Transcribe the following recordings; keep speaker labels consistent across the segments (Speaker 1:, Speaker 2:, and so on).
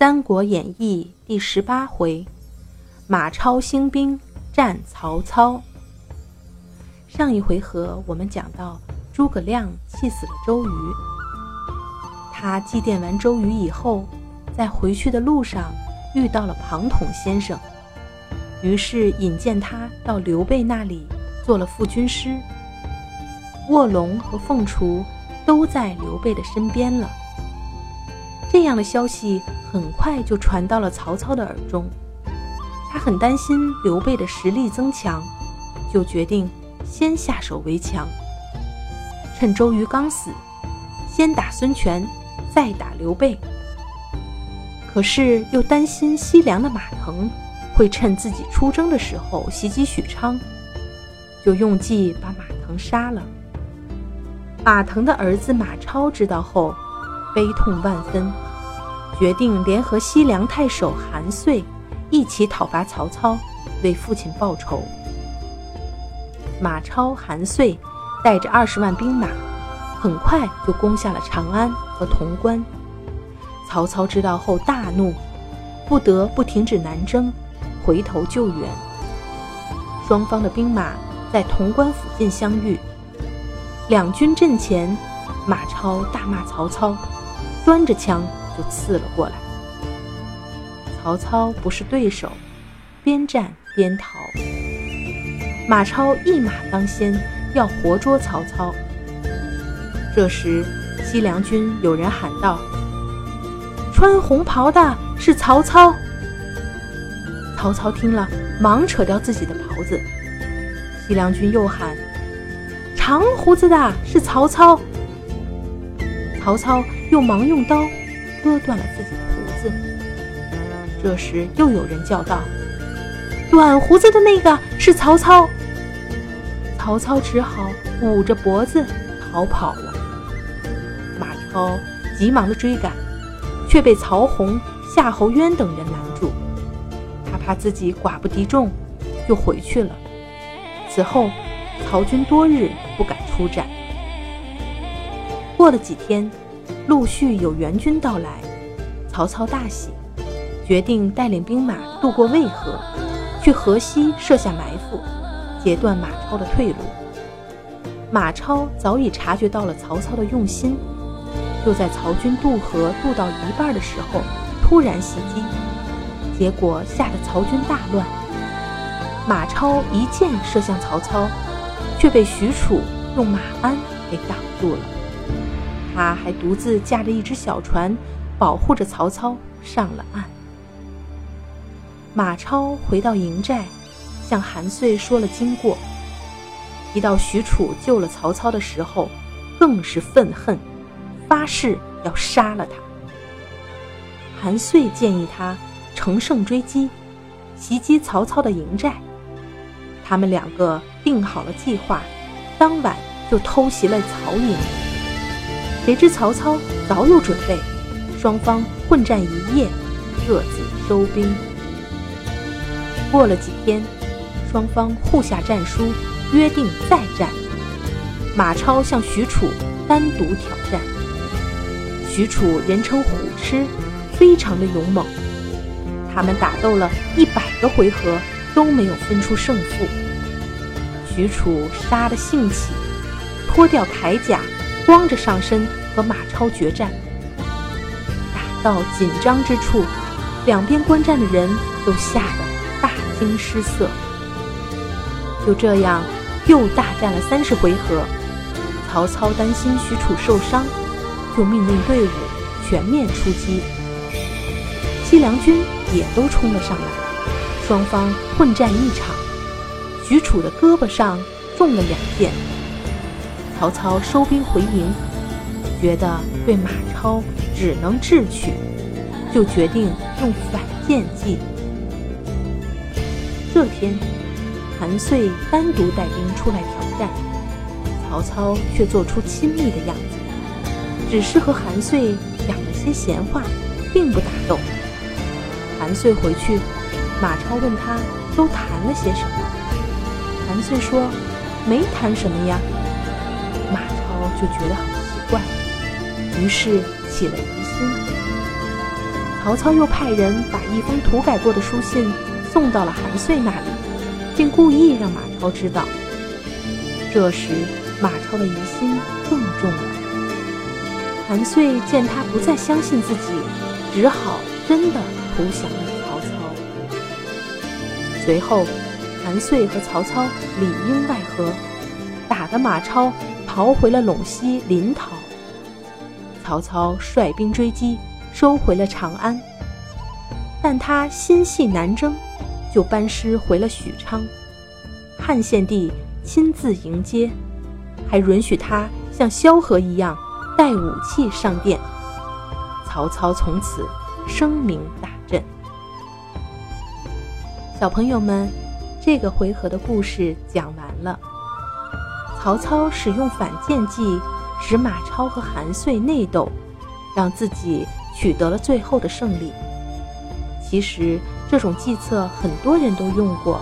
Speaker 1: 三国演义》第十八回：马超兴兵战曹操。上一回合我们讲到，诸葛亮气死了周瑜。他祭奠完周瑜以后，在回去的路上遇到了庞统先生，于是引荐他到刘备那里做了副军师。卧龙和凤雏都在刘备的身边了。这样的消息很快就传到了曹操的耳中，他很担心刘备的实力增强，就决定先下手为强，趁周瑜刚死，先打孙权，再打刘备。可是又担心西凉的马腾会趁自己出征的时候袭击许昌，就用计把马腾杀了。马腾的儿子马超知道后。悲痛万分，决定联合西凉太守韩遂一起讨伐曹操，为父亲报仇。马超、韩遂带着二十万兵马，很快就攻下了长安和潼关。曹操知道后大怒，不得不停止南征，回头救援。双方的兵马在潼关附近相遇，两军阵前，马超大骂曹操。端着枪就刺了过来，曹操不是对手，边战边逃。马超一马当先，要活捉曹操。这时，西凉军有人喊道：“穿红袍的是曹操！”曹操听了，忙扯掉自己的袍子。西凉军又喊：“长胡子的是曹操！”曹操。又忙用刀割断了自己的胡子。这时又有人叫道：“短胡子的那个是曹操。”曹操只好捂着脖子逃跑了。马超急忙的追赶，却被曹洪、夏侯渊等人拦住。他怕自己寡不敌众，就回去了。此后，曹军多日不敢出战。过了几天。陆续有援军到来，曹操大喜，决定带领兵马渡过渭河，去河西设下埋伏，截断马超的退路。马超早已察觉到了曹操的用心，就在曹军渡河渡到一半的时候，突然袭击，结果吓得曹军大乱。马超一箭射向曹操，却被许褚用马鞍给挡住了。他还独自驾着一只小船，保护着曹操上了岸。马超回到营寨，向韩遂说了经过。一到许褚救了曹操的时候，更是愤恨，发誓要杀了他。韩遂建议他乘胜追击，袭击曹操的营寨。他们两个定好了计划，当晚就偷袭了曹营。谁知曹操早有准备，双方混战一夜，各自收兵。过了几天，双方互下战书，约定再战。马超向许褚单独挑战。许褚人称虎痴，非常的勇猛。他们打斗了一百个回合，都没有分出胜负。许褚杀得兴起，脱掉铠甲。光着上身和马超决战，打到紧张之处，两边观战的人都吓得大惊失色。就这样，又大战了三十回合。曹操担心许褚受伤，就命令队伍全面出击。西凉军也都冲了上来，双方混战一场。许褚的胳膊上中了两箭。曹操收兵回营，觉得对马超只能智取，就决定用反间计。这天，韩遂单独带兵出来挑战，曹操却做出亲密的样子，只是和韩遂讲了些闲话，并不打斗。韩遂回去，马超问他都谈了些什么，韩遂说：“没谈什么呀。”就觉得很奇怪，于是起了疑心。曹操又派人把一封涂改过的书信送到了韩遂那里，并故意让马超知道。这时，马超的疑心更重了。韩遂见他不再相信自己，只好真的投降了曹操。随后，韩遂和曹操里应外合，打得马超逃回了陇西临洮。曹操率兵追击。收回了长安，但他心系南征，就班师回了许昌。汉献帝亲自迎接，还允许他像萧何一样带武器上殿。曹操从此声名大振。小朋友们，这个回合的故事讲完了。曹操使用反间计，使马超和韩遂内斗，让自己。取得了最后的胜利。其实这种计策很多人都用过，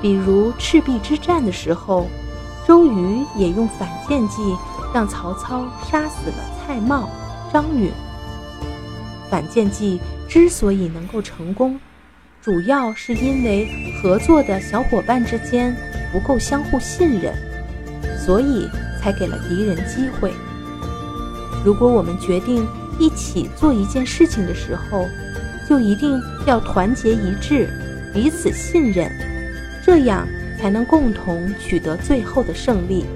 Speaker 1: 比如赤壁之战的时候，周瑜也用反间计让曹操杀死了蔡瑁、张允。反间计之所以能够成功，主要是因为合作的小伙伴之间不够相互信任，所以才给了敌人机会。如果我们决定，一起做一件事情的时候，就一定要团结一致，彼此信任，这样才能共同取得最后的胜利。